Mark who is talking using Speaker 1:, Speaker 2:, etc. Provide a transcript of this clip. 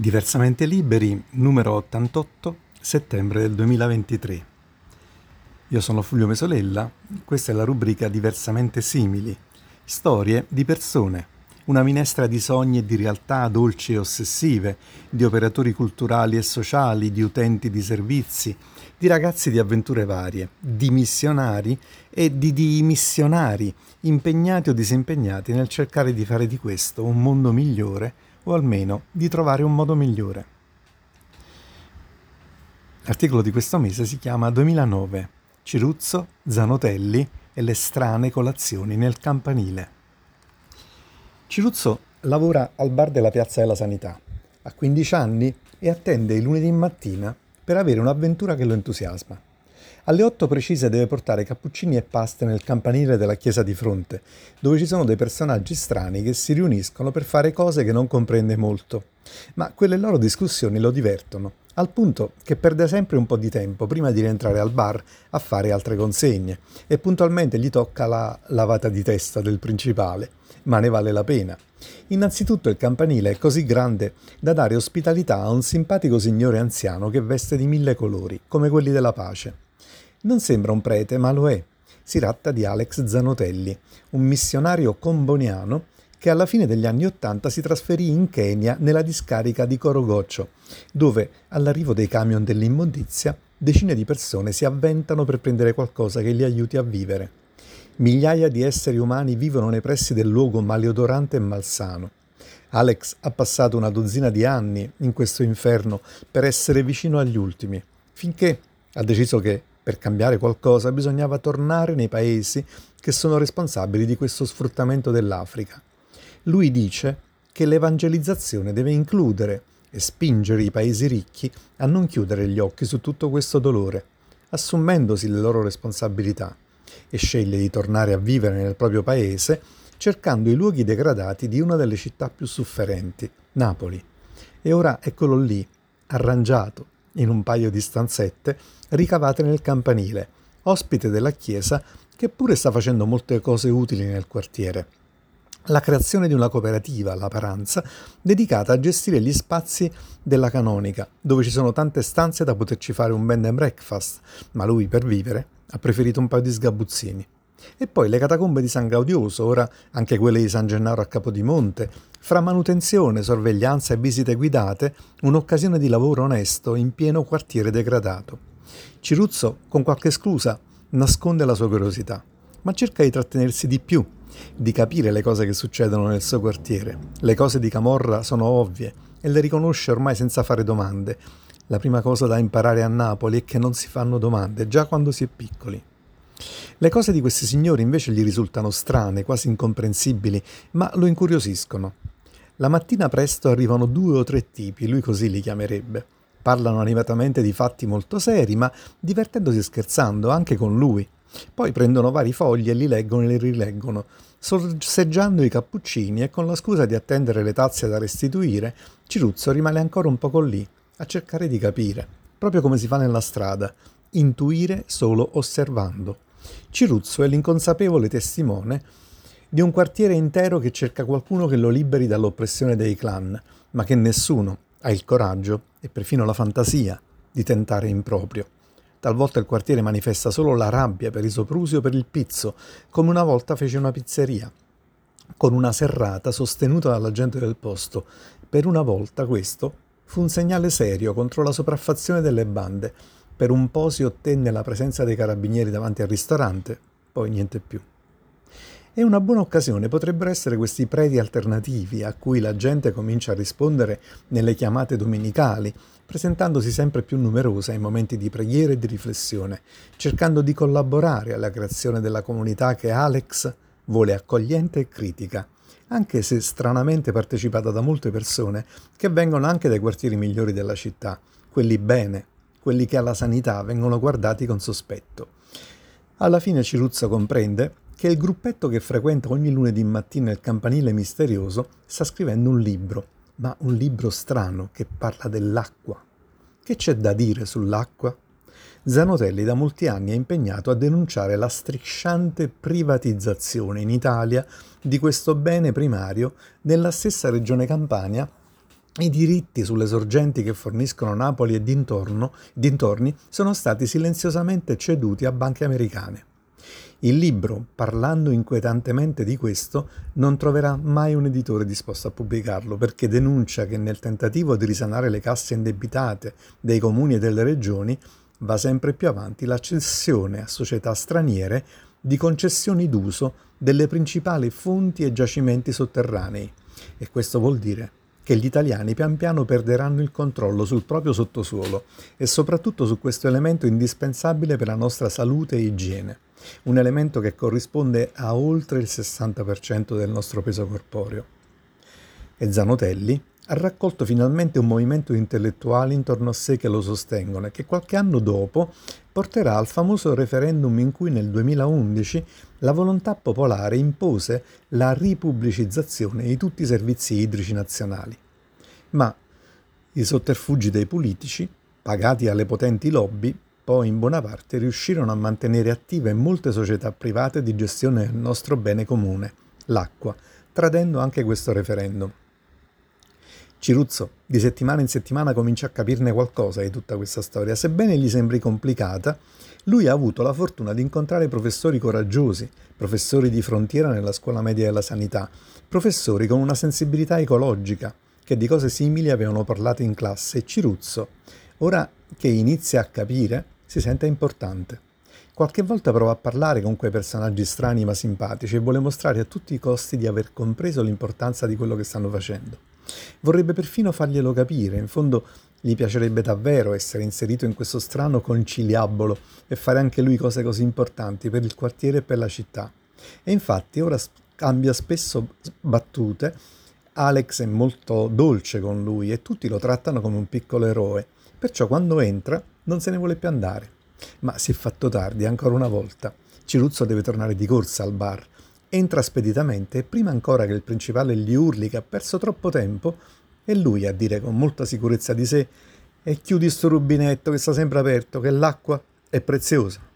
Speaker 1: Diversamente Liberi, numero 88, settembre del 2023. Io sono Fulvio Mesolella, questa è la rubrica Diversamente Simili, storie di persone, una minestra di sogni e di realtà dolci e ossessive, di operatori culturali e sociali, di utenti di servizi, di ragazzi di avventure varie, di missionari e di dimissionari, impegnati o disimpegnati nel cercare di fare di questo un mondo migliore o almeno di trovare un modo migliore. L'articolo di questo mese si chiama 2009 Ciruzzo, Zanotelli e le strane colazioni nel campanile. Ciruzzo lavora al bar della Piazza della Sanità. Ha 15 anni e attende il lunedì mattina per avere un'avventura che lo entusiasma. Alle 8 precise deve portare cappuccini e paste nel campanile della chiesa di fronte, dove ci sono dei personaggi strani che si riuniscono per fare cose che non comprende molto. Ma quelle loro discussioni lo divertono, al punto che perde sempre un po' di tempo prima di rientrare al bar a fare altre consegne e puntualmente gli tocca la lavata di testa del principale, ma ne vale la pena. Innanzitutto il campanile è così grande da dare ospitalità a un simpatico signore anziano che veste di mille colori, come quelli della pace. Non sembra un prete, ma lo è. Si tratta di Alex Zanotelli, un missionario comboniano che alla fine degli anni Ottanta si trasferì in Kenya nella discarica di Korogoccio, dove all'arrivo dei camion dell'immondizia decine di persone si avventano per prendere qualcosa che li aiuti a vivere. Migliaia di esseri umani vivono nei pressi del luogo maleodorante e malsano. Alex ha passato una dozzina di anni in questo inferno per essere vicino agli ultimi, finché ha deciso che per cambiare qualcosa bisognava tornare nei paesi che sono responsabili di questo sfruttamento dell'Africa. Lui dice che l'evangelizzazione deve includere e spingere i paesi ricchi a non chiudere gli occhi su tutto questo dolore, assumendosi le loro responsabilità, e sceglie di tornare a vivere nel proprio paese cercando i luoghi degradati di una delle città più sofferenti, Napoli. E ora eccolo lì, arrangiato, in un paio di stanzette ricavate nel campanile, ospite della chiesa che pure sta facendo molte cose utili nel quartiere. La creazione di una cooperativa, la Paranza, dedicata a gestire gli spazi della canonica, dove ci sono tante stanze da poterci fare un bed and breakfast, ma lui per vivere ha preferito un paio di sgabuzzini. E poi le catacombe di San Gaudioso, ora anche quelle di San Gennaro a Capodimonte, fra manutenzione, sorveglianza e visite guidate, un'occasione di lavoro onesto in pieno quartiere degradato. Ciruzzo, con qualche scusa, nasconde la sua curiosità, ma cerca di trattenersi di più, di capire le cose che succedono nel suo quartiere. Le cose di Camorra sono ovvie e le riconosce ormai senza fare domande. La prima cosa da imparare a Napoli è che non si fanno domande, già quando si è piccoli. Le cose di questi signori invece gli risultano strane, quasi incomprensibili, ma lo incuriosiscono. La mattina presto arrivano due o tre tipi, lui così li chiamerebbe. Parlano animatamente di fatti molto seri, ma divertendosi e scherzando anche con lui. Poi prendono vari fogli e li leggono e li rileggono, sorseggiando i cappuccini e con la scusa di attendere le tazze da restituire, Ciruzzo rimane ancora un poco lì, a cercare di capire, proprio come si fa nella strada, intuire solo osservando. Ciruzzo è l'inconsapevole testimone di un quartiere intero che cerca qualcuno che lo liberi dall'oppressione dei clan, ma che nessuno ha il coraggio e perfino la fantasia di tentare in proprio. Talvolta il quartiere manifesta solo la rabbia per i soprusi o per il pizzo, come una volta fece una pizzeria, con una serrata sostenuta dalla gente del posto. Per una volta questo fu un segnale serio contro la sopraffazione delle bande per un po' si ottenne la presenza dei carabinieri davanti al ristorante, poi niente più. E una buona occasione potrebbero essere questi preti alternativi a cui la gente comincia a rispondere nelle chiamate domenicali, presentandosi sempre più numerosa in momenti di preghiera e di riflessione, cercando di collaborare alla creazione della comunità che Alex vuole accogliente e critica, anche se stranamente partecipata da molte persone che vengono anche dai quartieri migliori della città, quelli bene, quelli che alla sanità vengono guardati con sospetto. Alla fine Ciruzzo comprende che il gruppetto che frequenta ogni lunedì mattina il campanile misterioso sta scrivendo un libro, ma un libro strano che parla dell'acqua. Che c'è da dire sull'acqua? Zanotelli da molti anni è impegnato a denunciare la strisciante privatizzazione in Italia di questo bene primario nella stessa regione Campania i diritti sulle sorgenti che forniscono Napoli e dintorno, dintorni sono stati silenziosamente ceduti a banche americane. Il libro, parlando inquietantemente di questo, non troverà mai un editore disposto a pubblicarlo perché denuncia che nel tentativo di risanare le casse indebitate dei comuni e delle regioni va sempre più avanti la cessione a società straniere di concessioni d'uso delle principali fonti e giacimenti sotterranei. E questo vuol dire che gli italiani pian piano perderanno il controllo sul proprio sottosuolo e soprattutto su questo elemento indispensabile per la nostra salute e igiene, un elemento che corrisponde a oltre il 60% del nostro peso corporeo. E Zanotelli ha raccolto finalmente un movimento di intellettuali intorno a sé che lo sostengono e che qualche anno dopo porterà al famoso referendum in cui nel 2011 la volontà popolare impose la ripubblicizzazione di tutti i servizi idrici nazionali. Ma i sotterfugi dei politici, pagati alle potenti lobby, poi in buona parte riuscirono a mantenere attive molte società private di gestione del nostro bene comune, l'acqua, tradendo anche questo referendum. Ciruzzo, di settimana in settimana comincia a capirne qualcosa di tutta questa storia. Sebbene gli sembri complicata, lui ha avuto la fortuna di incontrare professori coraggiosi, professori di frontiera nella scuola media della sanità, professori con una sensibilità ecologica, che di cose simili avevano parlato in classe Ciruzzo, ora che inizia a capire, si sente importante. Qualche volta prova a parlare con quei personaggi strani ma simpatici e vuole mostrare a tutti i costi di aver compreso l'importanza di quello che stanno facendo. Vorrebbe perfino farglielo capire, in fondo gli piacerebbe davvero essere inserito in questo strano conciliabolo e fare anche lui cose così importanti per il quartiere e per la città. E infatti ora cambia spesso battute, Alex è molto dolce con lui e tutti lo trattano come un piccolo eroe, perciò quando entra non se ne vuole più andare. Ma si è fatto tardi ancora una volta. Ciruzzo deve tornare di corsa al bar Entra speditamente e prima ancora che il principale gli urli che ha perso troppo tempo, è lui a dire con molta sicurezza di sé e chiudi sto rubinetto che sta sempre aperto, che l'acqua è preziosa.